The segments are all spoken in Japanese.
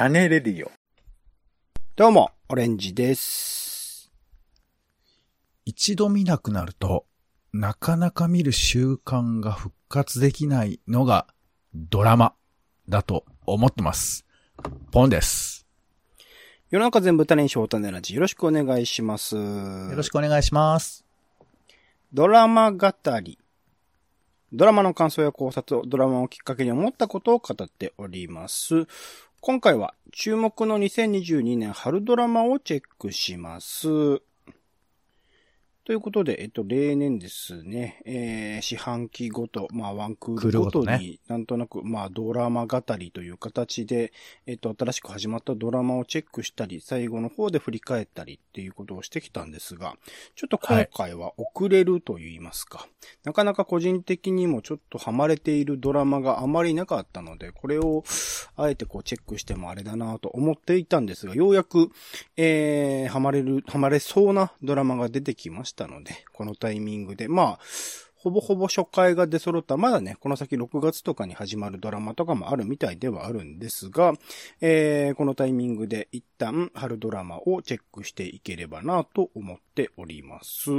種レディオ。どうも、オレンジです。一度見なくなると、なかなか見る習慣が復活できないのがドラマだと思ってます。ポンです。世の中全部種にしよう種ラジ。よろしくお願いします。よよろしくお願いします。ドラマ語り。ドラマの感想や考察をドラマをきっかけに思ったことを語っております。今回は注目の2022年春ドラマをチェックします。ということで、えっと、例年ですね、えー、四半期ごと、まあ、ワンクールごとに、なんとなく、まあ、ドラマ語りという形で、えっと、新しく始まったドラマをチェックしたり、最後の方で振り返ったりっていうことをしてきたんですが、ちょっと今回は遅れると言いますか、なかなか個人的にもちょっとハマれているドラマがあまりなかったので、これをあえてこうチェックしてもあれだなと思っていたんですが、ようやく、えー、ハマれる、ハマれそうなドラマが出てきましたしたので、このタイミングで、まあ、ほぼほぼ初回が出揃った、まだね、この先6月とかに始まるドラマとかもあるみたいではあるんですが、えー、このタイミングで一旦春ドラマをチェックしていければなと思っております。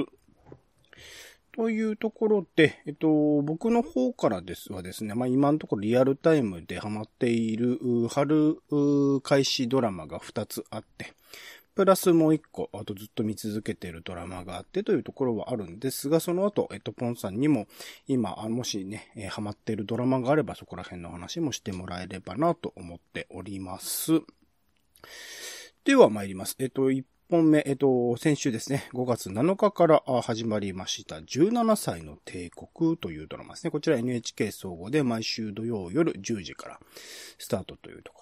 というところで、えっと、僕の方からですはですね、まあ今のところリアルタイムでハマっている春開始ドラマが2つあって、プラスもう一個、あとずっと見続けているドラマがあってというところはあるんですが、その後、えっと、ポンさんにも、今、あもしね、えーハマっているドラマがあれば、そこら辺の話もしてもらえればなと思っております。では参ります。えっと、1本目、えっと、先週ですね、5月7日から始まりました、17歳の帝国というドラマですね。こちら NHK 総合で毎週土曜夜10時からスタートというところ。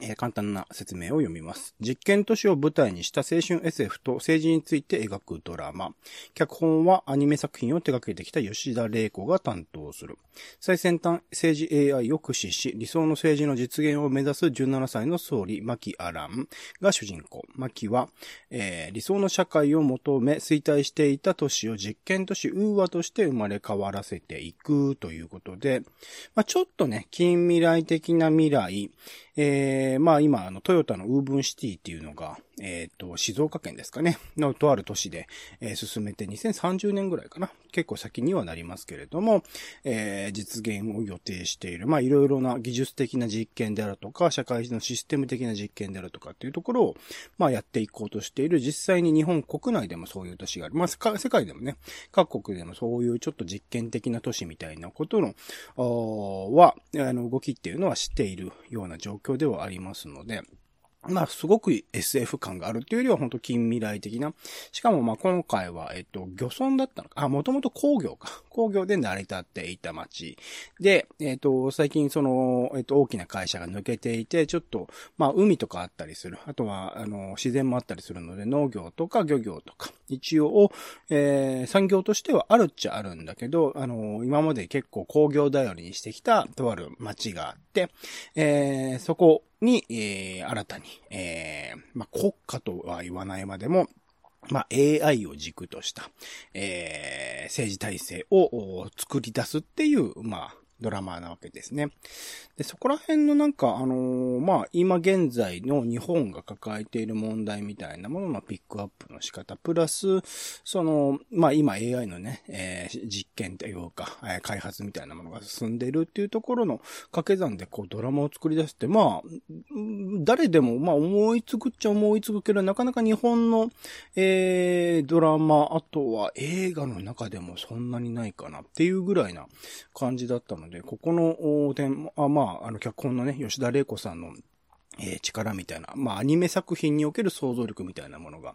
えー簡単な説明を読みます。実験都市を舞台にした青春 SF と政治について描くドラマ。脚本はアニメ作品を手掛けてきた吉田玲子が担当する。最先端政治 AI を駆使し、理想の政治の実現を目指す17歳の総理、牧アランが主人公。牧は、えー理想の社会を求め衰退していた都市を実験都市ウーアとして生まれ変わらせていくということで、まあ、ちょっとね、近未来的な未来、えー、まあ今、あの、トヨタのウーブンシティっていうのが、えっ、と、静岡県ですかね、のとある都市で、えー進めて2030年ぐらいかな。結構先にはなりますけれども、えー実現を予定している。まあいろいろな技術的な実験であるとか、社会のシステム的な実験であるとかっていうところを、まあやっていこうとしている。実際に日本国内でもそういう都市がある。まあ世界でもね、各国でもそういうちょっと実験的な都市みたいなことの、は、あの、動きっていうのは知っているような状況ではありますので、まあ、すごく SF 感があるっていうよりは本当近未来的な。しかもまあ今回は、えっと、漁村だったのか。あ、もともと工業か。工業で成り立っていた町。で、えっと、最近その、えっと、大きな会社が抜けていて、ちょっと、まあ海とかあったりする。あとは、あの、自然もあったりするので、農業とか漁業とか、一応、えー、産業としてはあるっちゃあるんだけど、あの、今まで結構工業頼りにしてきたとある町があって、えー、そこに、えー、新たに、えー、まあ、国家とは言わないまでも、まあ、AI を軸とした、えー、政治体制を作り出すっていう、まあ、ドラマーなわけですね。で、そこら辺のなんか、あのーまあ、今現在の日本が抱えている問題みたいなもののピックアップの仕方、プラス、その、まあ、今 AI のね、えー実験というか、えー開発みたいなものが進んでいるっていうところの掛け算でこうドラマを作り出して、まあ、誰でも、まあ、思いつくっちゃ思いつくけど、なかなか日本の、えー、ドラマ、あとは映画の中でもそんなにないかなっていうぐらいな感じだったので、ここのお点、あまあ、あの、脚本のね、吉田玲子さんの、えー力みたいな、まあ、アニメ作品における想像力みたいなものが、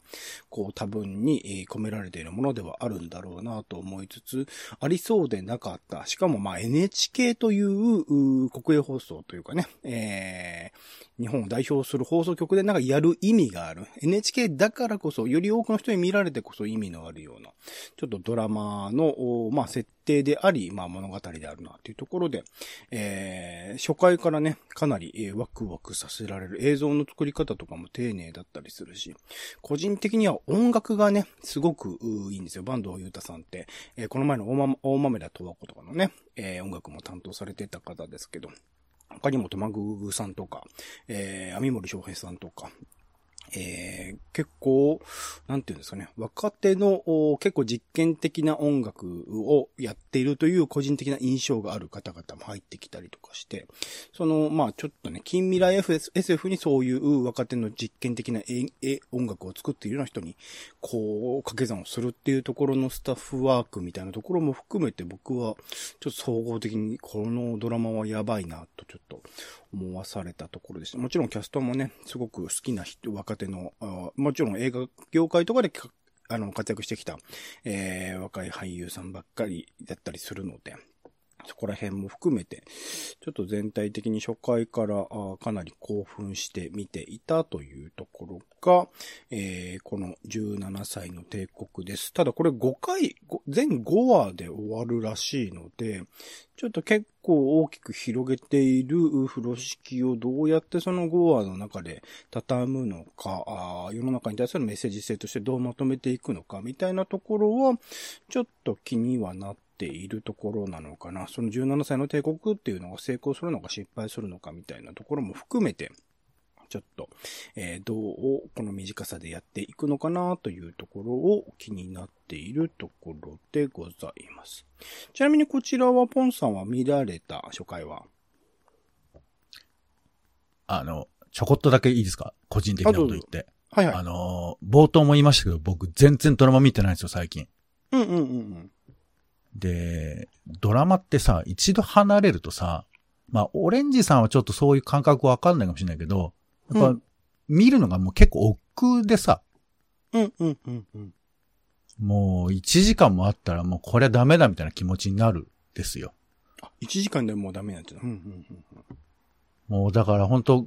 こう、多分に、えー込められているものではあるんだろうなと思いつつ、ありそうでなかった。しかも、まあ、NHK という、う国営放送というかね、えー日本を代表する放送局でなんかやる意味がある。NHK だからこそ、より多くの人に見られてこそ意味のあるような、ちょっとドラマの、まあ、設定であり、まあ、物語であるなというところで、えー初回からね、かなり、えーワクワクさせられる映像の作り方とかも丁寧だったりするし、個人的には音楽がね、すごくいいんですよ。坂東裕太さんって、えーこの前の大ま大豆田十和子とかのね、えー音楽も担当されてた方ですけど、他にもとまぐぐさんとか、えー、網森翔平さんとか、えー、結構、なんていうんですかね、若手の結構実験的な音楽をやっているという個人的な印象がある方々も入ってきたりとかして、その、まあちょっとね、近未来 SF にそういう若手の実験的な音楽を作っているような人に、こう、掛け算をするっていうところのスタッフワークみたいなところも含めて僕は、ちょっと総合的にこのドラマはやばいなとちょっと思わされたところでした。もちろんキャストもね、すごく好きな人、若手の、もちろん映画業界とかであの、活躍してきた、えー、若い俳優さんばっかりだったりするので、そこら辺も含めて、ちょっと全体的に初回からかなり興奮して見ていたというところが、えー、この17歳の帝国です。ただこれ5回、全5話で終わるらしいので、ちょっと結構大きく広げている風呂敷をどうやってその5話の中で畳むのか、世の中に対するメッセージ性としてどうまとめていくのかみたいなところは、ちょっと気にはなってているところなのかな。その17歳の帝国っていうのが成功するのか失敗するのかみたいなところも含めて、ちょっと、えー、どうこの短さでやっていくのかなというところを気になっているところでございます。ちなみにこちらはポンさんは見られた初回は？あの、ちょこっとだけいいですか？個人的なこと言って。はいはい。あの、冒頭も言いましたけど、僕全然ドラマ見てないんですよ、最近。うんうんうんうん。で、ドラマってさ、一度離れるとさ、まあ、オレンジさんはちょっとそういう感覚わかんないかもしれないけど、やっぱ、見るのがもう結構億劫でさ、うんうんうんうん。もう1時間もあったらもうこれはダメだみたいな気持ちになるですよ。あ、1時間でもうダメなんてうんうんうんもうだから本当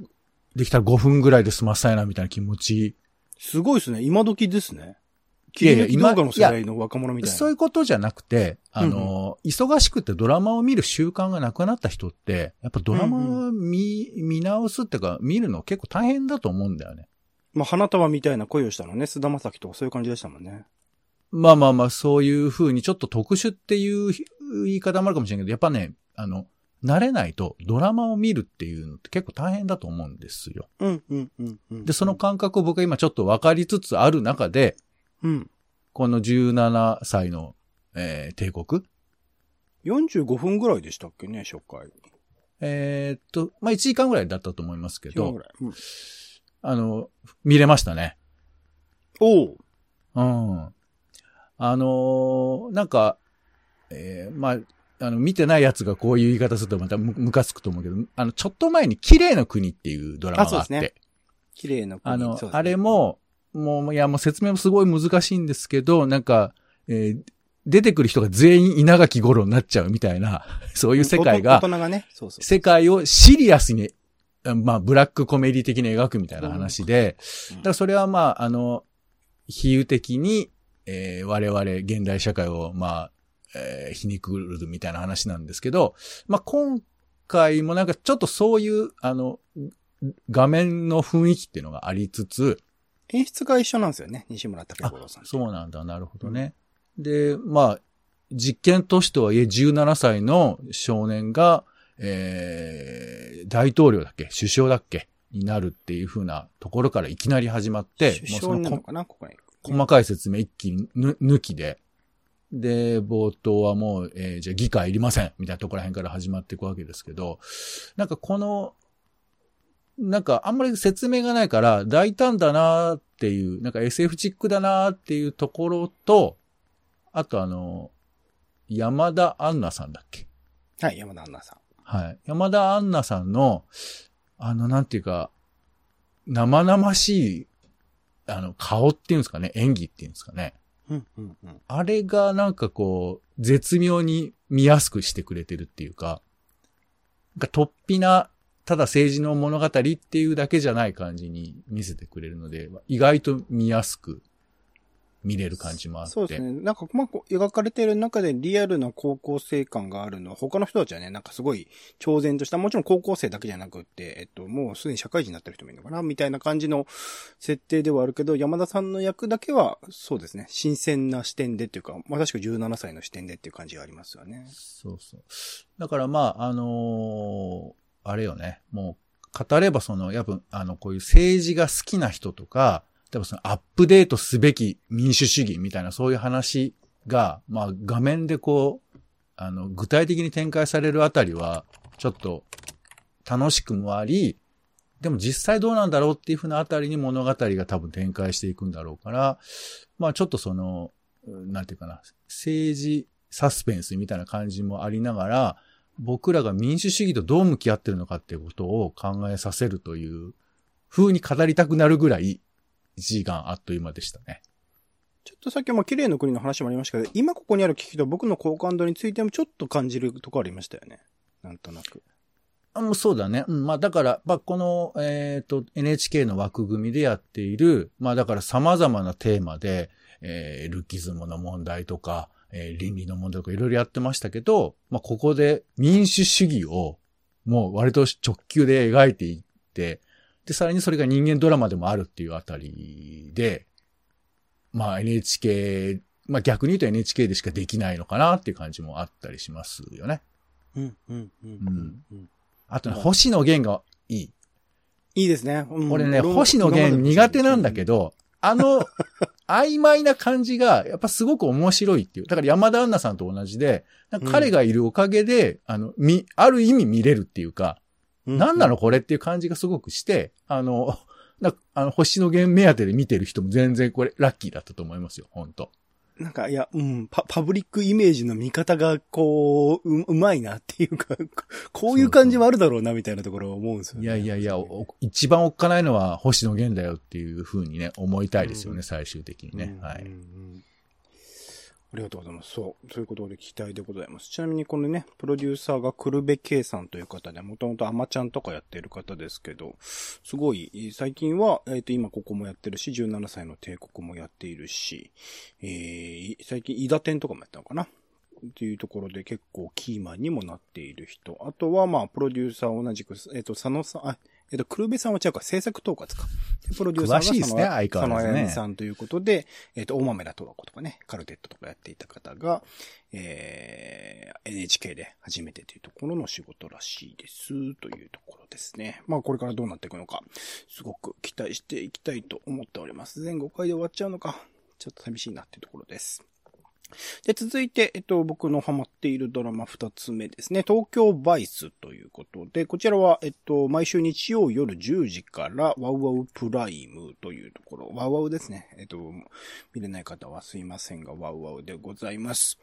できたら5分ぐらいで済ませたいなみたいな気持ち。すごいですね。今時ですね。切り抜き動画の世代の若者みたいな。そういうことじゃなくて、あの、うんうん、忙しくてドラマを見る習慣がなくなった人って、やっぱドラマを見、うんうん、見直すっていうか、見るの結構大変だと思うんだよね。まあ、花束みたいな声をしたのね、菅田正樹とかそういう感じでしたもんね。まあまあまあ、そういう風にちょっと特殊っていう言い方もあるかもしれないけど、やっぱね、あの、慣れないとドラマを見るっていうのって結構大変だと思うんですよ。うんうんうん、うん、で、その感覚を僕は今ちょっと分かりつつある中で、うん。この17歳の、えー、帝国 ?45 分ぐらいでしたっけね、初回。えー、っと、まあ、1時間ぐらいだったと思いますけど、うん、あの、見れましたね。おう。うん。あのー、なんか、えー、まあ、あの、見てない奴がこういう言い方するとまたムカつくと思うけど、あの、ちょっと前に綺麗の国っていうドラマがあって。綺麗の国。あの、ね、あれも、もう、いや、もう説明もすごい難しいんですけど、なんか、えー、出てくる人が全員稲垣五郎になっちゃうみたいな、そういう世界が、大人がね、そうそう。世界をシリアスに、まあ、ブラックコメディ的に描くみたいな話で、だからそれはまあ、あの、比喩的に、えー、我々現代社会を、まあ、えー、皮肉るみたいな話なんですけど、まあ、今回もなんかちょっとそういう、あの、画面の雰囲気っていうのがありつつ、演出が一緒なんですよね、西村武五郎さん。そうなんだ、なるほどね。うん、で、まあ、実験都市とはいえ17歳の少年が、えー、大統領だっけ？首相だっけ？になるっていう風なところからいきなり始まって、首相なのかな？ここに。細かい説明一気に抜きで、で、冒頭はもう、えー、じゃあ議会いりません。みたいなところら辺から始まっていくわけですけど、なんかこのなんかあんまり説明がないから大胆だなっていう、なんか SF チックだなっていうところと、あとあの、山田杏奈さんだっけ？はい、山田杏奈さん。はい。山田杏奈さんの、あの、なんていうか、生々しい、あの、顔っていうんですかね、演技っていうんですかね？うんうんうん、あれがなんかこう、絶妙に見やすくしてくれてるっていうか、なんか突飛なただ政治の物語っていうだけじゃない感じに見せてくれるので、意外と見やすく見れる感じもあって。そうですね。なんか、まあ、描かれている中でリアルな高校生感があるのは、他の人たちはね、なんかすごい超然とした、もちろん高校生だけじゃなくって、えっと、もうすでに社会人になってる人もいるのかなみたいな感じの設定ではあるけど、山田さんの役だけは、そうですね、新鮮な視点でっていうか、まさしく17歳の視点でっていう感じがありますよね。そうそう。だからまあ、あのーあれよね。もう、語ればその、やっぱ、あの、こういう政治が好きな人とか、多分そのアップデートすべき民主主義みたいなそういう話が、まあ画面でこう、あの、具体的に展開されるあたりは、ちょっと楽しくもあり、でも実際どうなんだろうっていうふうなあたりに物語が多分展開していくんだろうから、まあちょっとその、なんていうかな、政治サスペンスみたいな感じもありながら、僕らが民主主義とどう向き合ってるのかっていうことを考えさせるという風に語りたくなるぐらい1時間あっという間でしたね。ちょっとさっきも綺麗の国の話もありましたけど、今ここにある機器と僕の好感度についてもちょっと感じるとこありましたよね。なんとなく。あもうそうだね。うん、まあだから、まあこの、えっ、ー、と、NHK の枠組みでやっている、まあだから様々なテーマで、えー、ルッキズムの問題とか、えー、倫理の問題とかいろいろやってましたけど、まあここで民主主義をもう割と直球で描いていって、で、さらにそれが人間ドラマでもあるっていうあたりで、まあ NHK、まあ逆に言うと NHK でしかできないのかなっていう感じもあったりしますよね。うん、うん、うん。うん。あとね、星野源がいい。いいですね。うん、俺ね、星野源苦手なんだけど、あの、曖昧な感じが、やっぱすごく面白いっていう。だから山田杏奈さんと同じで、彼がいるおかげで、あの、み、ある意味見れるっていうか、何なのこれっていう感じがすごくして、あの、なあの、星の源目当てで見てる人も全然これラッキーだったと思いますよ、本当なんか、いや、うん、パ、パブリックイメージの見方が、こう、う、うまいなっていうか、こういう感じもあるだろうな、みたいなところを思うんですよね。いやいやいや、一番おっかないのは星野源だよっていうふうにね、思いたいですよね、うん、最終的にね。はい。うんありがとうございます。そう。ということで期待でございます。ちなみにこのね、プロデューサーがクルベケさんという方で、もともとアマちゃんとかやってる方ですけど、すごい、最近は、えっ、ー、と、今ここもやってるし、17歳の帝国もやっているし、えー、最近、伊田店とかもやったのかな？っていうところで結構キーマンにもなっている人。あとは、まあ、プロデューサー同じく、えっ、ー、と、佐野さん、あ、えっと、黒部さんは違うか、制作統括か。プロデューサーが詳しいですね、相変わらずね。さんということで、えっと、大豆田トロコとかね、カルテットとかやっていた方が、えー、NHK で初めてというところの仕事らしいです、というところですね。まあ、これからどうなっていくのか、すごく期待していきたいと思っております。全5回で終わっちゃうのか、ちょっと寂しいなっていうところです。で、続いて、えっと、僕のハマっているドラマ二つ目ですね。東京バイスということで、こちらは、えっと、毎週日曜夜10時から、ワウワウプライムというところ、ワウワウですね。えっと、見れない方はすいませんが、ワウワウでございます。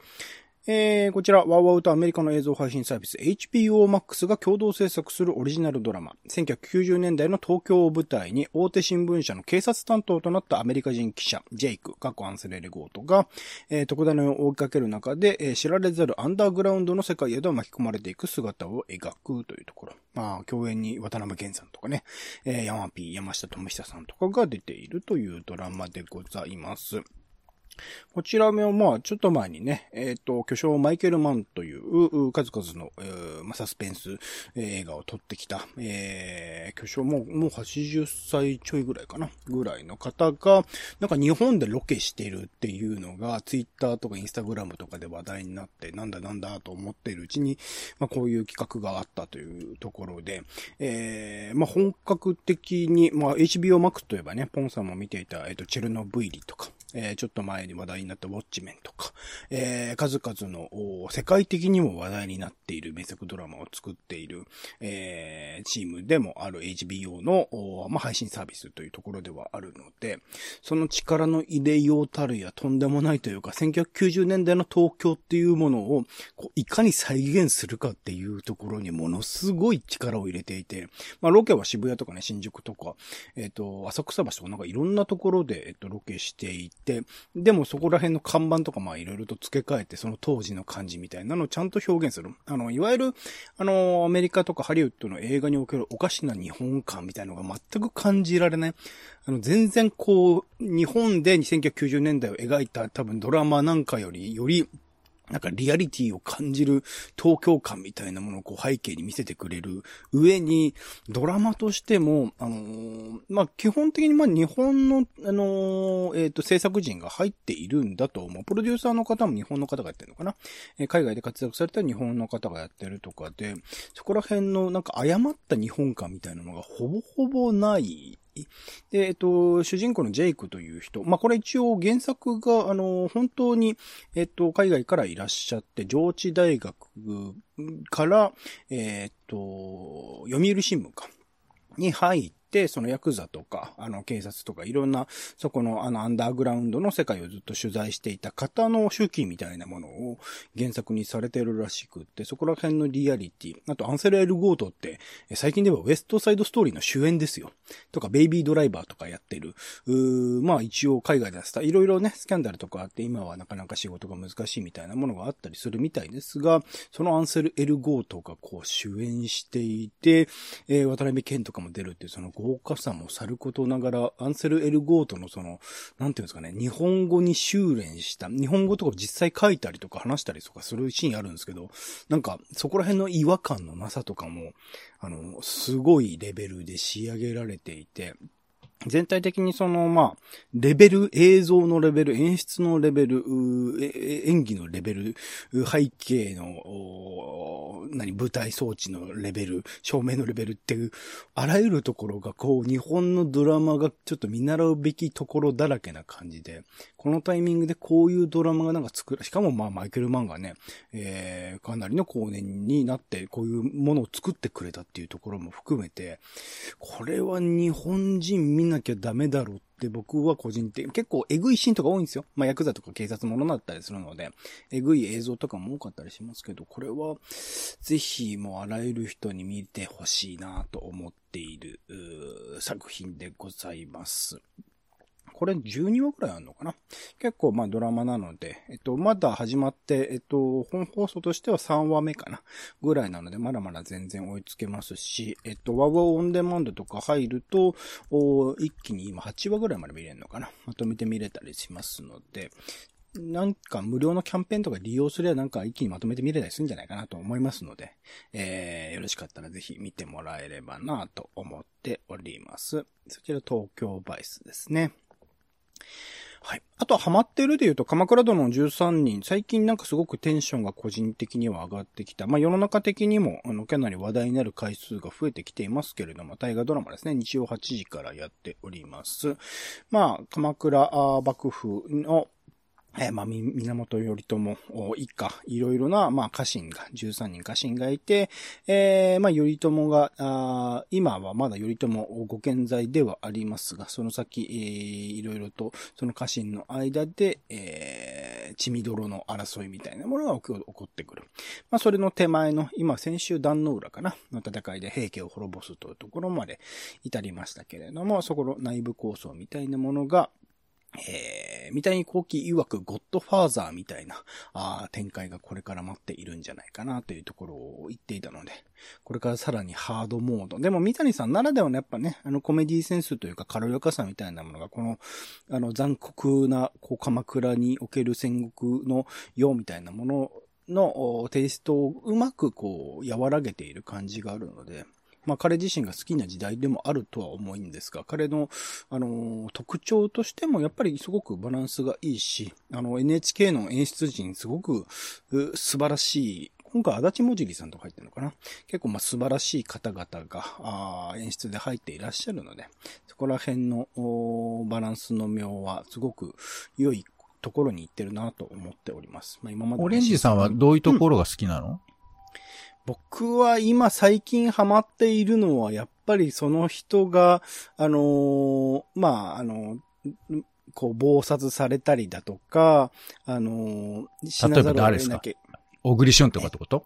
えー、こちら、ワウワウとアメリカの映像配信サービス HBO Max が共同制作するオリジナルドラマ。1990年代の東京を舞台に大手新聞社の警察担当となったアメリカ人記者、ジェイク、過去アンセレレゴートが、えー、特ダネを追いかける中で、えー、知られざるアンダーグラウンドの世界へと巻き込まれていく姿を描くというところ。まあ、共演に渡辺健さんとかね、えー、山 P、山下智久さんとかが出ているというドラマでございます。こちらもまあ、ちょっと前にね、えっ、ー、と、巨匠マイケル・マンという数々の、えー、サスペンス映画を撮ってきた、えー、巨匠ももう80歳ちょいぐらいかな、ぐらいの方が、なんか日本でロケしてるっていうのが、ツイッターとかインスタグラムとかで話題になって、なんだなんだと思っているうちに、まあ、こういう企画があったというところで、えー、まあ、本格的に、まあ、HBO Max といえばね、ポンさんも見ていた、えっ、ー、と、チェルノブイリとか、えー、ちょっと前に話題になったウォッチメンとか、えー、数々の世界的にも話題になっている名作ドラマを作っている、えー、チームでもある HBO の、まあ、配信サービスというところではあるので、その力の入れようたるやとんでもないというか、1990年代の東京っていうものを、こういかに再現するかっていうところにものすごい力を入れていて、まあ、ロケは渋谷とかね、新宿とか、えっ、ー、と、浅草橋とかなんかいろんなところで、えっ、ー、と、ロケしていて、て、でもそこら辺の看板とかまあいろいろと付け替えて、その当時の感じみたいなのをちゃんと表現する。あの、いわゆる、あの、アメリカとかハリウッドの映画におけるおかしな日本感みたいのが全く感じられない。あの、全然こう、日本で1990年代を描いた多分ドラマなんかより、より、なんかリアリティを感じる東京感みたいなものをこう背景に見せてくれる上に、ドラマとしても、あのー、まあ、基本的にま、日本の、あのー、えっ、ー、と、制作人が入っているんだと思う。プロデューサーの方も日本の方がやってるのかな。え海外で活躍された日本の方がやってるとかで、そこら辺のなんか誤った日本感みたいなのがほぼほぼないで、えっと、主人公のジェイクという人。まあ、これ一応原作が、あの、本当に、えっと、海外からいらっしゃって、上智大学から、えっと、読売新聞か、に入って、そのヤクザとか、あの、警察とか、いろんな、そこの、あの、アンダーグラウンドの世界をずっと取材していた方の手記みたいなものを原作にされてるらしくって、そこら辺のリアリティ、あと、アンセル・エルゴートって、最近ではウエストサイドストーリーの主演ですよ。とか、ベイビードライバーとかやってる。まあ、一応海外でスタいろいろね、スキャンダルとかあって、今はなかなか仕事が難しいみたいなものがあったりするみたいですが、そのアンセル・エルゴートがこう主演していて、えー、渡辺謙とかも出るっていう、その豪華さもさることながら、アンセル・エルゴートのその、なんていうんですかね、日本語に修練した、日本語とか実際書いたりとか話したりとかするシーンあるんですけど、なんか、そこら辺の違和感のなさとかも、あの、すごいレベルで仕上げられていて、全体的にその、まあ、レベル、映像のレベル、演出のレベル、演技のレベル、背景の、何、舞台装置のレベル、照明のレベルっていう、あらゆるところが、こう、日本のドラマがちょっと見習うべきところだらけな感じで、このタイミングでこういうドラマがなんか作る、しかもまあ、マイケル・マンがね、えー、かなりの後年になって、こういうものを作ってくれたっていうところも含めて、これは日本人みんななきゃダメだろうって僕は個人的に、結構エグいシーンとか多いんですよ。まあ、ヤクザとか警察ものだったりするので、エグい映像とかも多かったりしますけど、これは、ぜひもうあらゆる人に見てほしいなと思っている、作品でございます。これ12話くらいあるのかな？結構まあドラマなので、えっと、まだ始まって、えっと、本放送としては3話目かな？ぐらいなので、まだまだ全然追いつけますし、えっと、ワウワオンデマンドとか入ると、一気に今8話ぐらいまで見れるのかな？まとめて見れたりしますので、なんか無料のキャンペーンとか利用すればなんか一気にまとめて見れたりするんじゃないかなと思いますので、えー、よろしかったらぜひ見てもらえればなと思っております。そちら東京バイスですね。はい。あとはハマってるで言うと、鎌倉殿の13人、最近なんかすごくテンションが個人的には上がってきた。まあ世の中的にも、あの、かなり話題になる回数が増えてきていますけれども、大河ドラマですね、日曜8時からやっております。まあ、鎌倉幕府のえー、まあ、源頼朝一家、いろいろな、まあ、家臣が、13人家臣がいて、えー、まあ、頼朝が、あ今はまだ頼朝ご健在ではありますが、その先、えー、いろいろと、その家臣の間で、えー、血みどろの争いみたいなものが起こってくる。まあ、それの手前の、今、先週壇の浦かな、の戦いで平家を滅ぼすというところまで至りましたけれども、そこの内部構想みたいなものが、えー、三谷幸喜曰くゴッドファーザーみたいな、あ展開がこれから待っているんじゃないかなというところを言っていたので、これからさらにハードモード。でも三谷さんならではのやっぱね、あのコメディセンスというか軽やかさみたいなものが、この、あの残酷な、こう鎌倉における戦国の世みたいなもののテイストをうまくこう和らげている感じがあるので、まあ彼自身が好きな時代でもあるとは思うんですが、彼の、あの、特徴としてもやっぱりすごくバランスがいいし、あの、NHK の演出陣すごく素晴らしい今回、足立もじりさんとか入ってるのかな？結構まあ素晴らしい方々があ演出で入っていらっしゃるので、そこら辺のバランスの妙はすごく良いところに行ってるなと思っております。まあ今まで。オレンジさんはどういうところが好きなの、僕は今最近ハマっているのは、やっぱりその人が、あのー、まあ、あの、こう、暴殺されたりだとか、あのー、死なざるを得なきゃ。小栗旬とかってこと？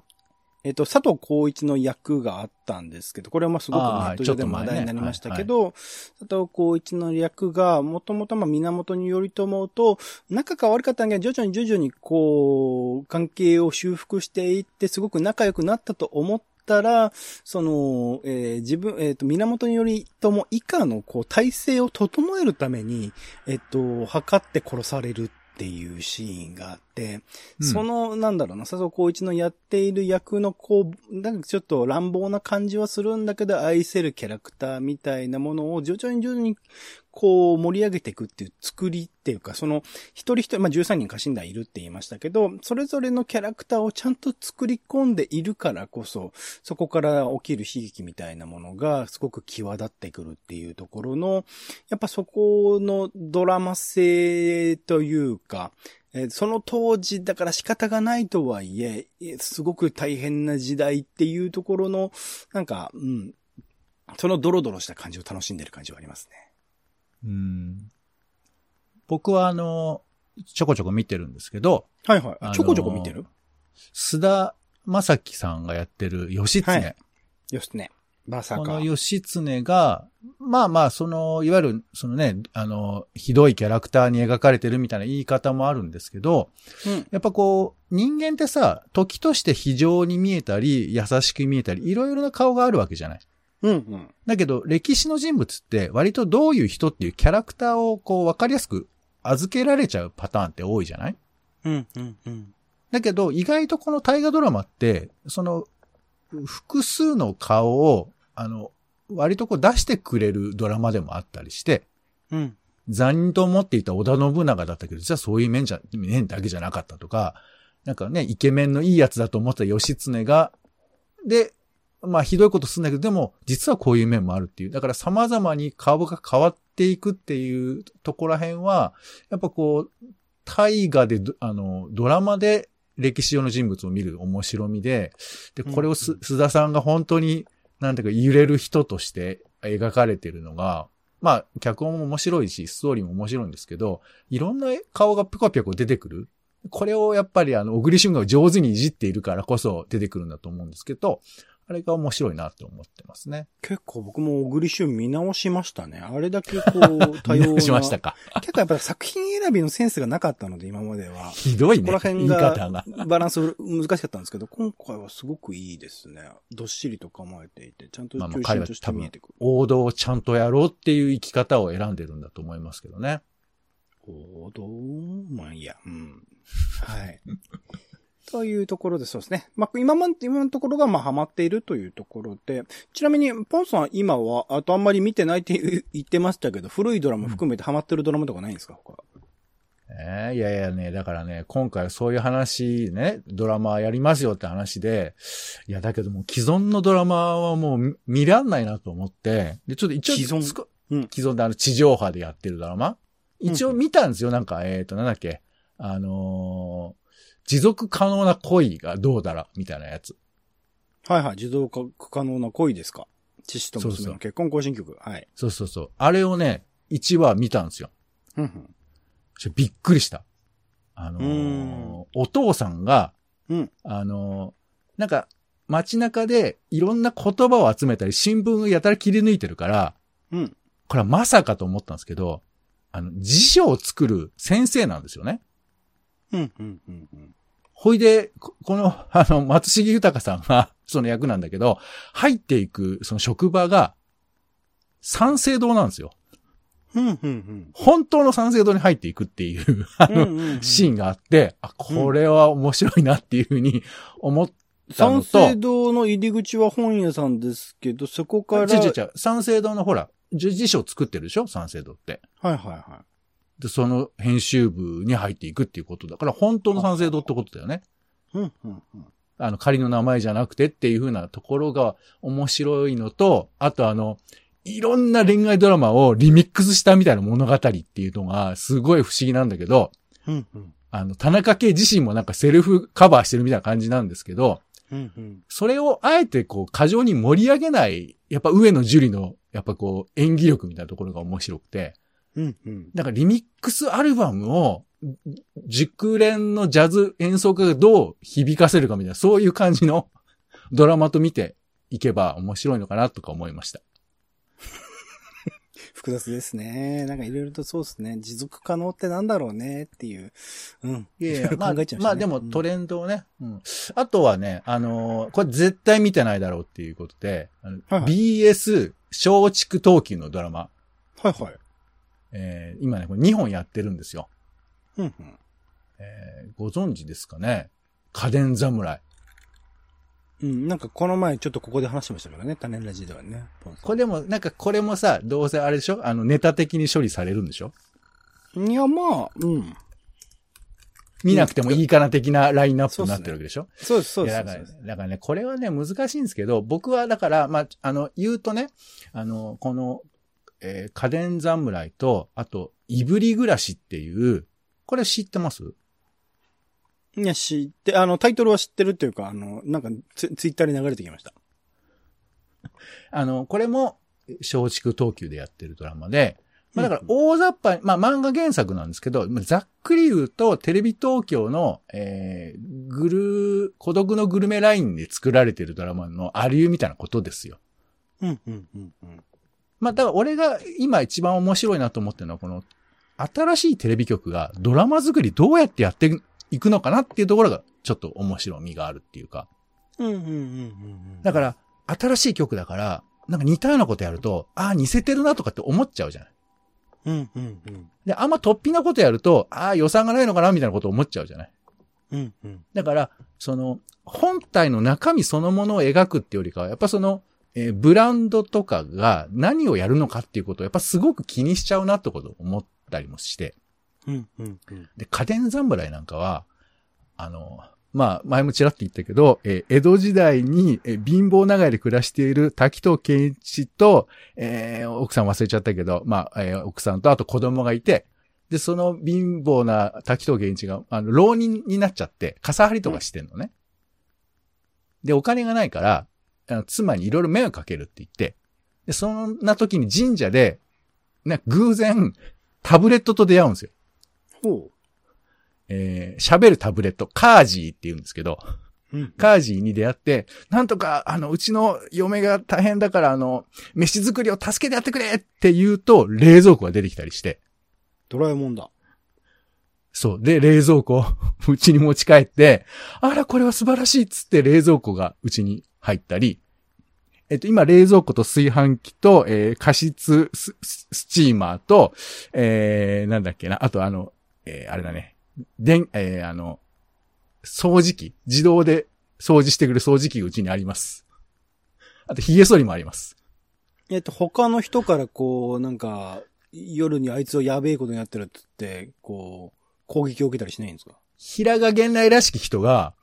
えっ、と、佐藤浩一の役があったんですけど、これはまあすごくネット上でも話題になりましたけど、ねはい。はい、佐藤浩一の役が、もともとまあ源頼朝と、仲が悪かったんだけど、徐々に徐々にこう、関係を修復していって、すごく仲良くなったと思ったら、その、えー、自分、えっ、ー、と、源頼朝以下の、こう、体制を整えるために、えっ、ー、と、測って殺されるっっていうシーンがあって、うん。その、なんだろうな、佐藤浩一のやっている役のこう、なんかちょっと乱暴な感じはするんだけど、愛せるキャラクターみたいなものを徐々に徐々にこう盛り上げていくっていう作りっていうか、その一人一人、まあ、13人家臣団いるって言いましたけど、それぞれのキャラクターをちゃんと作り込んでいるからこそ、そこから起きる悲劇みたいなものがすごく際立ってくるっていうところの、やっぱそこのドラマ性というか、その当時だから仕方がないとはい、えすごく大変な時代っていうところの、なんか、うん、そのドロドロした感じを楽しんでる感じはありますね。うん。僕はあの、ちょこちょこ見てるんですけど、はいはい。あのーちょこちょこ見てる？須田正樹さんがやってる義経。はいよしね。まさか。この義経が、まあまあ、その、いわゆる、そのね、あの、ひどいキャラクターに描かれてるみたいな言い方もあるんですけど、うん。やっぱこう、人間ってさ、時として非常に見えたり、優しく見えたり、いろいろな顔があるわけじゃない。うんうん。だけど、歴史の人物って、割とどういう人っていうキャラクターをこう、わかりやすく預けられちゃうパターンって多いじゃない？うんうんうん。だけど、意外とこの大河ドラマって、その、複数の顔を、あの、割とこう出してくれるドラマでもあったりして、うん。残忍と思っていた織田信長だったけど、実はそういう面じゃ、面だけじゃなかったとか、なんかね、イケメンのいいやつだと思った義経が、で、まあひどいことするんだけど、でも、実はこういう面もあるっていう。だから様々に顔が変わっていくっていうところら辺は、やっぱこう、大河でど、あの、ドラマで歴史上の人物を見る面白みで、で、これをす、うん須田さんが本当に、なんていうか、揺れる人として描かれてるのが、まあ、脚本も面白いし、ストーリーも面白いんですけど、いろんな顔がぴょこぴょこ出てくる。これをやっぱりあの、小栗旬が上手にいじっているからこそ出てくるんだと思うんですけど、あれが面白いなと思ってますね。結構僕も小栗旬見直しましたね。あれだけこう、多様な。しましたか？結構やっぱ作品選びのセンスがなかったので、今までは。ひどいね。ここら辺がが。バランス難しかったんですけど、今回はすごくいいですね。どっしりと構えていて、ちゃんとまあまあ中心として見えてくる。王道をちゃんとやろうっていう生き方を選んでるんだと思いますけどね。王道？まあいいや。うん。はい。というところでそうですね。まあ、今ま、今のところがまあハマっているというところで、ちなみに、ポンさん今は、あとあんまり見てないって言言ってましたけど、古いドラマ含めてハマってるドラマとかないんですか他？ええいやいやね、だからね、今回そういう話ね、ドラマやりますよって話で、いや、だけども既存のドラマはもう見見らんないなと思って、で、ちょっと一応、既存？うん。既存であの地上波でやってるドラマ？一応見たんですよ、なんか、えっ、と、なんだっけ、あのー持続可能な恋がどうだら、みたいなやつ。はいはい。自動化可能な恋ですか？父とそうそう娘の結婚更新曲。はい。そうそうそう。あれをね、1話見たんですよ。うんうん。びっくりした。あのーお父さんが、うんあのーなんか、街中でいろんな言葉を集めたり、新聞をやたら切り抜いてるから、うん。これはまさかと思ったんですけど、あの、辞書を作る先生なんですよね。うん、うん、うん、うん。ほいで、ここの、あの、松重豊さんが、その役なんだけど、入っていく、その職場が、三省堂なんですよ。うん、うん、うん。本当の三省堂に入っていくっていう、あの、うんうんうんシーンがあって、あ、これは面白いなっていうふうに思ったのと、三省堂の入り口は本屋さんですけど、そこから。違う違う違う、三省堂のほら、じ辞書を作ってるでしょ？三省堂って。はいはいはで、その編集部に入っていくっていうことだから、本当の三省堂ってことだよね。い。うん、うん、うん。あの、仮の名前じゃなくてっていう風なところが面白いのと、あとあの、いろんな恋愛ドラマをリミックスしたみたいな物語っていうのがすごい不思議なんだけど、うん、うん。あの、田中圭自身もなんかセルフカバーしてるみたいな感じなんですけど、うん、うん。それをあえてこう過剰に盛り上げない、やっぱ上野樹里のやっぱこう演技力みたいなところが面白くて、うん、うん。だからリミックスアルバムを熟練のジャズ演奏家がどう響かせるかみたいな、そういう感じの ドラマと見ていけば面白いのかなとか思いました。複雑ですね。なんかいろいろとそうですね。持続可能ってなんだろうねっていう。うん。いやいや、考 まあ、えちゃいましたね。まあでもトレンドをね、うん。あとはね、あのーこれ絶対見てないだろうっていうことで、はいはい BS 松竹東急のドラマ、はいはい。えー今ね、これ2本やってるんですよ。うん、うん。えーご存知ですかね？家電侍。うん、なんかこの前ちょっとここで話してましたけどね、種ラジではね。これでも、なんかこれもさ、どうせあれでしょ？あの、ネタ的に処理されるんでしょ？んいや、まあ、うん。見なくてもいいかな的なラインナップになってるわけでしょ？そうです、そうです。だから、だからね、これはね、難しいんですけど、僕はだから、まあ、あの、言うとね、あの、この、えー家電侍と、あと、いぶり暮らしっていう、これ知ってます？いや、知って、あの、タイトルは知ってるっていうか、あの、なんかツ、ツイッターに流れてきました。あの、これも、松竹東急でやってるドラマで、まあだから大雑把に、まあ漫画原作なんですけど、まあざっくり言うと、テレビ東京の、えー、グル、孤独のグルメラインで作られてるドラマのありゆみたいなことですよ。うん、うん、うん、うん。まあだから俺が今一番面白いなと思ってるのは、この、新しいテレビ局がドラマ作りどうやってやっていくのかなっていうところが、ちょっと面白みがあるっていうか。うん、うん、うん、うん。だから、新しい曲だから、なんか似たようなことやると、ああ、似せてるなとかって思っちゃうじゃない。うん、うん、うん。で、あんま突飛なことやると、ああ、予算がないのかなみたいなこと思っちゃうじゃない。うん、うん。だから、その、本体の中身そのものを描くってよりかは、やっぱその、えーブランドとかが何をやるのかっていうことをやっぱすごく気にしちゃうなってことを思ったりもして。うん、うん、うん。で、家電侍なんかは、あの、まあ、前もちらっと言ったけど、えー江戸時代に、えー貧乏長屋で暮らしている滝藤健一と、えー奥さん忘れちゃったけど、まあ、えー奥さんとあと子供がいて、で、その貧乏な滝藤健一が、あの、浪人になっちゃって、傘張りとかしてんのね。で、お金がないから、妻にいろいろ迷惑かけるって言って、で、そんな時に神社で、ね、偶然、タブレットと出会うんですよ。ほえー喋るタブレット、カージーって言うんですけど、う。うん。カージーに出会って、なんとか、あの、うちの嫁が大変だから、あの、飯作りを助けてやってくれって言うと、冷蔵庫が出てきたりして、ドラえもんだ。そう。で、冷蔵庫、うちに持ち帰って、あら、これは素晴らしいっつって冷蔵庫がうちに入ったり、えっと、今、冷蔵庫と炊飯器と、えー加湿スススチーマーと、えー、なんだっけな、あとあの、えーあれだね、電、えーあの、掃除機、自動で掃除してくれる掃除機がうちにあります。あと、髭剃りもあります。えっと、他の人からこう、なんか、夜にあいつはやべえことになってるって言って、こう、攻撃を受けたりしないんですか？平賀源内らしき人が、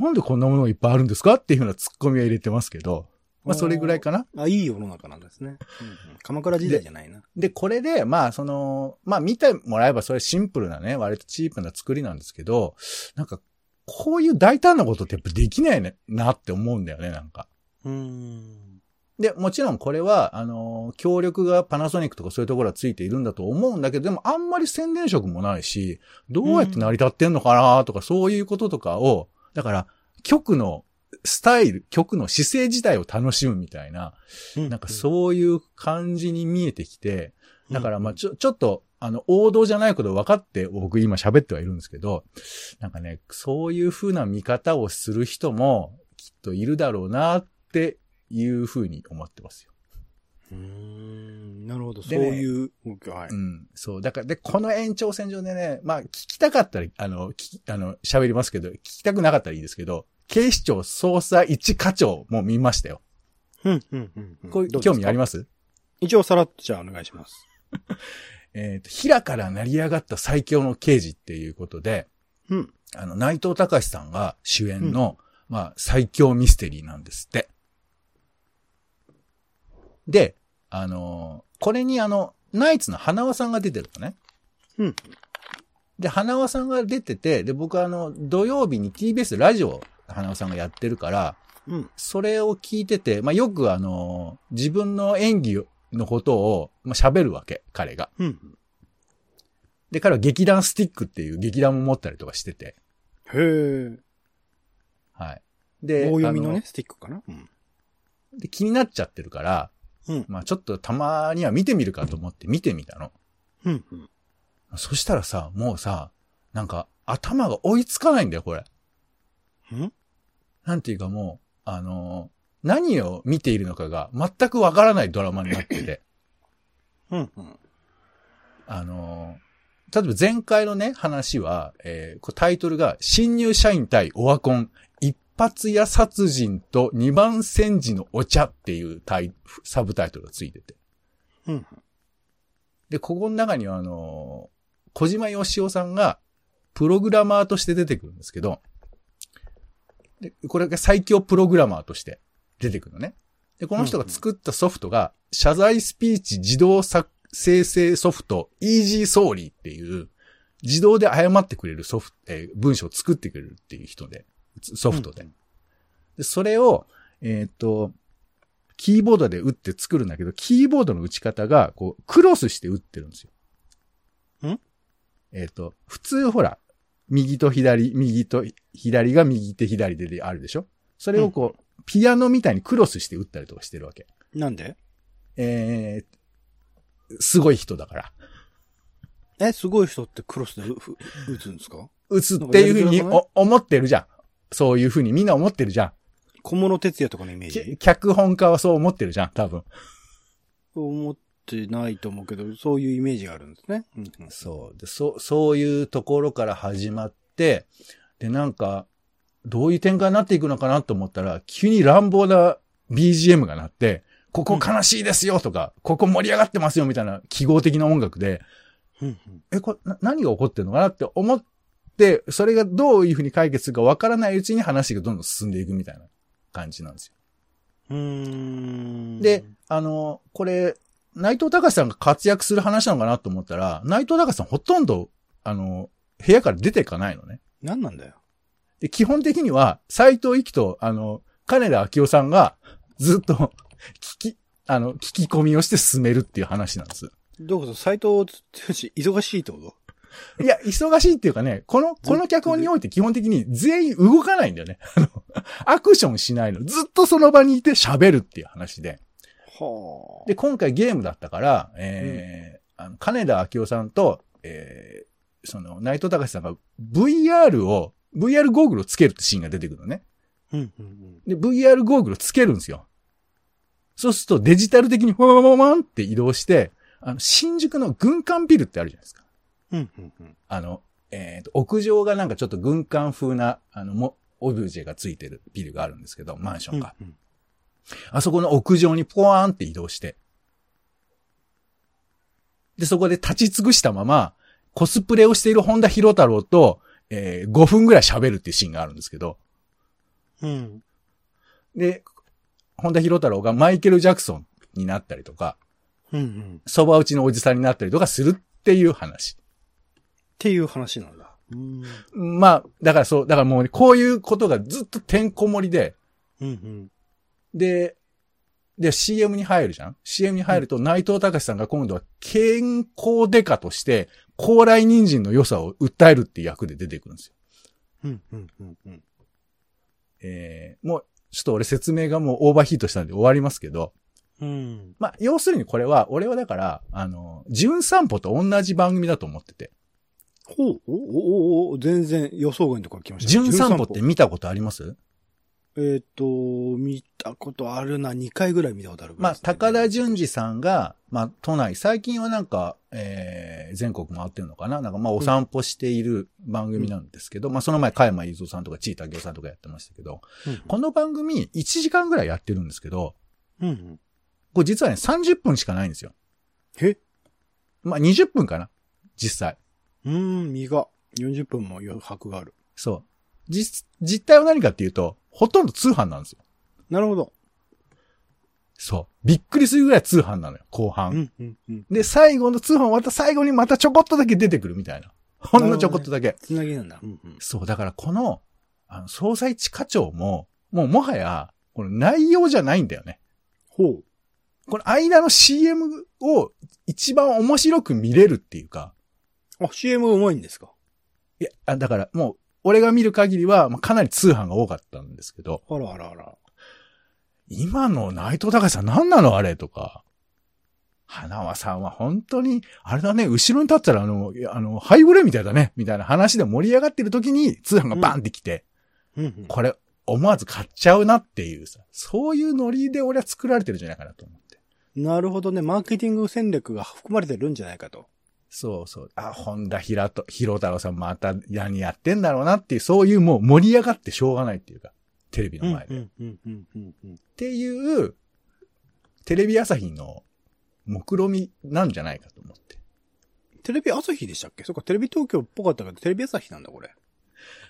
なんでこんなものがいっぱいあるんですかっていうような突っ込みは入れてますけど、まあそれぐらいかな。あ、いい世の中なんですね。うんうん、鎌倉時代じゃないな。で、これで、まあその、まあ見てもらえばそれシンプルなね、割とチープな作りなんですけど、なんか、こういう大胆なことってやっぱできないねなって思うんだよね、なんか。うーん。で、もちろんこれは、あの、協力がパナソニックとかそういうところはついているんだと思うんだけど、でもあんまり宣伝色もないし、どうやって成り立ってんのかなとか、そういうこととかを、だから、曲のスタイル、曲の姿勢自体を楽しむみたいな、なんかそういう感じに見えてきて、だからまあちょ、ちょっと、あの、王道じゃないこと分かって僕今喋ってはいるんですけど、なんかね、そういう風な見方をする人もきっといるだろうなっていう風に思ってますよ。うーん。なるほど、そういう動き、はい。うん。そう。だから、で、この延長線上でね、まあ、聞きたかったら、あの、聞き、あの、喋りますけど、聞きたくなかったらいいですけど、警視庁捜査一課長も見ましたよ。うん、うん、うんうん。こういう興味ありまます？す一応さらっとじゃあお願いします。えっ、と、平から成り上がった最強の刑事っていうことで、うん。あの、内藤隆さんが主演の、まあ、最強ミステリーなんですって。で、あのーこれにあの、ナイツの花輪さんが出てるのね。うん。で、花輪さんが出てて、で、僕あの、土曜日に TBS ラジオ、花輪さんがやってるから、うん。それを聞いてて、まあ、よくあの、自分の演技のことを、まあ、喋るわけ、彼が。うん。で、彼は劇団スティックっていう劇団も持ったりとかしてて、へえ。はい。で、あ棒読みのね、スティックかな？うん。で気になっちゃってるから、うん。まあちょっとたまには見てみるかと思って見てみたの。うん。うん。そしたらさ、もうさ、なんか頭が追いつかないんだよ、これ。うん？なんていうかもう、あのー何を見ているのかが全くわからないドラマになってて、うん。うん。あのー例えば前回のね、話は、えータイトルが、新入社員対オワコン、一発屋殺人と二番煎じのお茶っていうタイサブタイトルがついてて。うん。で、ここの中には、あのー小島よしおさんが、プログラマーとして出てくるんですけど、で、これが最強プログラマーとして出てくるのね。で、この人が作ったソフトが、謝罪スピーチ自動作生成ソフト、イージーソーリーっていう、自動で謝ってくれるソフト、えー文章を作ってくれるっていう人で、ソフトで。うんで、それを、えーっと、キーボードで打って作るんだけど、キーボードの打ち方が、こう、クロスして打ってるんですよ。ん？えーっと、普通ほら、右と左、右と左が右手左手であるでしょ？それをこう、ピアノみたいにクロスして打ったりとかしてるわけ。なんで？えー、すごい人だから。え、すごい人ってクロスで打つんですか？打つっていうふうに思ってるじゃん。そういうふうにみんな思ってるじゃ小物哲也とかのイメーん。ジ？き脚本家はそう思ってるじゃん、多分。思ってないと思うけど、そういうイメージがあるんですね。うんうんそう。で、そう、そういうところから始まって、で、なんか、どういう展開になっていくのかなと思ったら、急に乱暴な BGM が鳴って、ここ悲しいですよとか、ここ盛り上がってますよみたいな記号的な音楽で、うんうんえ、これ、な何が起こってるのかなって思って、それがどういうふうに解決するかわからないうちに話がどんどん進んでいくみたいな感じなんですよ。うーん。で、あの、これ、内藤隆さんが活躍する話なのかなと思ったら、内藤隆さんほとんど、あの、部屋から出ていかないのね。何なんだよ。で、基本的には、斎藤幸と、あの、金田明夫さんが、ずっと、聞き、あの、聞き込みをして進めるっていう話なんです。どういうこと？斎藤剛忙しいってこと？いや、忙しいっていうかね、この、この脚本において基本的に全員動かないんだよね。あの、アクションしないの。ずっとその場にいて喋るっていう話で。はあ。で、今回ゲームだったから、えーあの金田明夫さんと、えーその、内藤隆さんが VR を、VR ゴーグルをつけるってシーンが出てくるのね。うんうんうん。で、VR ゴーグルをつけるんですよ。そうするとデジタル的にフォーマンって移動して、あの、新宿の軍艦ビルってあるじゃないですか。うんうんうん。あの、えっ、と、屋上がなんかちょっと軍艦風な、あの、も、オブジェがついてるビルがあるんですけど、マンションが。うんうんあそこの屋上にポワーンって移動して。で、そこで立ち尽くしたまま、コスプレをしている本田博太郎と、えー5分ぐらい喋るっていうシーンがあるんですけど、うん。で、本田博太郎がマイケル・ジャクソンになったりとか、うんうん。っ蕎麦打ちのおじさんになったりとかするっていう話。ていう話なんだ。うん。まあ、だからそう、だからもうね、こういうことがずっとてんこ盛りで、うんうん。で、で、CM に入るじゃん ?CM に入ると内藤隆さんが今度は健康デカとして、高麗人参の良さを訴えるっていう役で出てくるんですよ。うんうんうんうん。えー、もう、ちょっと俺説明がもうオーバーヒートしたんで終わりますけど、うん。まあ、要するにこれは、俺はだから、あの、純散歩と同じ番組だと思ってて、ほう、お、お、お、お、全然予想外のところ来ました。純散歩。って見たことあります？えっ、と、見たことあるな、2回ぐらい見たことあるぐまあ、高田純次さんが、まあ、都内、最近はなんか、えー、全国回ってるのかな？なんか、まあ、お散歩している番組なんですけど、まあ、その前、加山雄三さんとか、ちいたけおさんとかやってましたけど、うん。この番組、1時間ぐらいやってるんですけど、うんうん。これ実はね、30分しかないんですよ。え？まあ、20分かな？実際。うーん、身が40分も余白がある。そう。実、実態は何かっていうと、ほとんど通販なんですよ。なるほど。そう。びっくりするぐらい通販なのよ、後半。うんうんうん。で、最後の通販終わった最後にまたちょこっとだけ出てくるみたいな。ほんのちょこっとだけ。つなぎなんだ。うんうん。そう、だからこの、あの、総裁地課長も、もうもはや、この内容じゃないんだよね。ほう。この間の CM を一番面白く見れるっていうか、あ、CM うまいんですか？いや、あだからもう、俺が見る限りは、まあ、かなり通販が多かったんですけど、あらあらあら。今の内藤隆さん何なのあれとか、花輪さんは本当に、あれだね、後ろに立ったらあの、あの、ハイブレみたいだね、みたいな話で盛り上がってる時に通販がバンって来て、うんうん。これ、思わず買っちゃうなっていうさ、そういうノリで俺は作られてるんじゃないかなと思って。なるほどね。マーケティング戦略が含まれてるんじゃないかと。そうそう。あ、本田ひらと、ひろ太郎さんまた何やってんだろうなっていう、そういうもう盛り上がってしょうがないっていうか、テレビの前で。っていう、テレビ朝日の目論みなんじゃないかと思って。テレビ朝日でしたっけ？そっか、テレビ東京っぽかったけど、テレビ朝日なんだ、これ。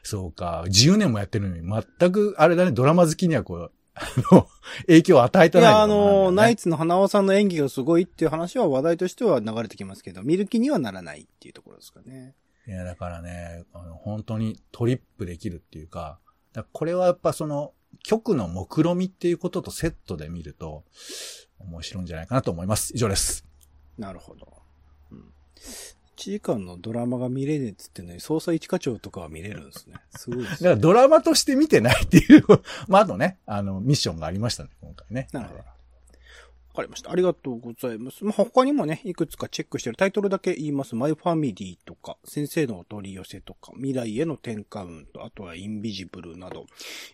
そうか、10年もやってるのに、全く、あれだね、ドラマ好きにはこう、あの、影響を与えてないいや、あの、ナイツ。ツの花輪さんの演技がすごいっていう話は話題としては流れてきますけど、見る気にはならないっていうところですかね。いや、だからね、あの、本当にトリップできるっていうか、だからこれはやっぱその、曲の目論みっていうこととセットで見ると、面白いんじゃないかなと思います。以上です。なるほど。うん。1時間のドラマが見れねえっつってんのに、捜査一課長とかは見れるんですね。すごいですね。だからドラマとして見てないっていう、まあ、あとね、あの、ミッションがありましたね、今回ね。なるほど。わかりました。ありがとうございます。まあ、他にもね、いくつかチェックしてるタイトルだけ言います。マイファミリーとか、先生のお取り寄せとか、未来への10カウント、あとはインビジブルなど、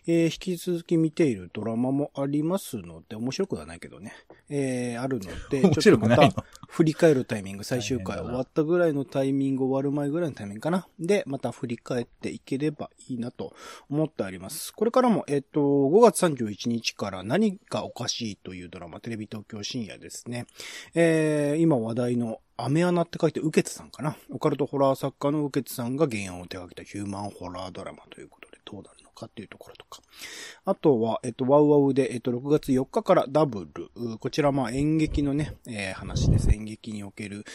えー引き続き見ているドラマもありますので、面白くはないけどね。えー、あるので、ちょっとまた振り返るタイミング、最終回終わったぐらいのタイミング、終わる前ぐらいのタイミングかな？で、また振り返っていければいいなと思ってあります。これからも、えっ、と、5月31日から何がおかしいというドラマ、テレビ東京深夜ですね。えー、今話題の雨穴って書いて、ウケツさんかな？オカルトホラー作家のウケツさんが原案を手掛けたヒューマンホラードラマということで、どうなるのかっていうところとか。あとは、えっと、ワウワウで、えっと、6月4日からダブル。こちら、まあ、演劇のね、えー話です。演劇における、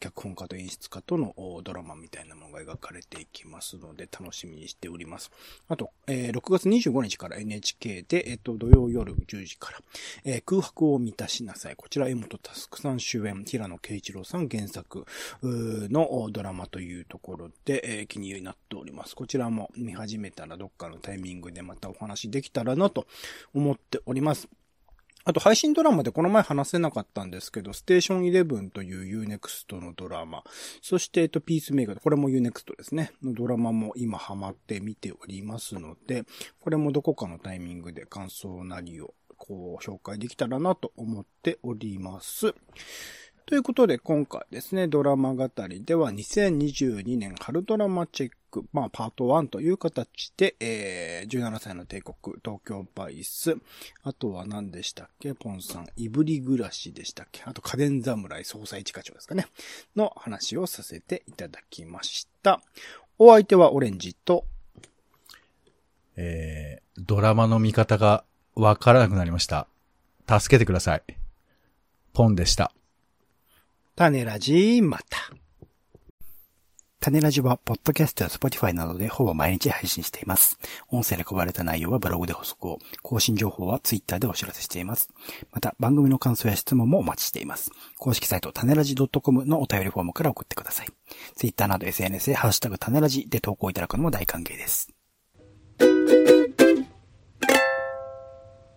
脚本家と演出家とのドラマみたいなものが描かれていきますので、楽しみにしております。あと、えー6月25日から NHK で、えっと、土曜夜10時から、えー空白を満たしなさい。こちら、江本佑さん主演、平野慶一郎さん原作のドラマというところで、えー気になっております。こちらも見始めたらどっかのタイイミングでまたお話できたらなと思っております。あと配信ドラマでこの前話せなかったんですけど、ステーション11という Unext のドラマ、そして、えっと、ピースメーカー、これも Unext ですね、のドラマも今ハマって見ておりますので、これもどこかのタイミングで感想なりをこう紹介できたらなと思っております。ということで、今回ですね、ドラマ語りでは2022年春ドラマチェック、まあ、パート1という形で、えー、17歳の帝国、東京バイス、あとは何でしたっけ？ポンさん、いぶり暮らしでしたっけ？あと家電侍捜査一課長ですかねの話をさせていただきました。お相手はオレンジと、えー、ドラマの見方がわからなくなりました。助けてください。ポンでした。種ラジまた。種ラジは、ポッドキャストや Spotify などでほぼ毎日配信しています。音声で配られた内容はブログで補足を、更新情報は Twitter でお知らせしています。また、番組の感想や質問もお待ちしています。公式サイト、種ラジ .com のお便りフォームから送ってください。Twitter など SNS でハッシュタグ種ラジで投稿いただくのも大歓迎です。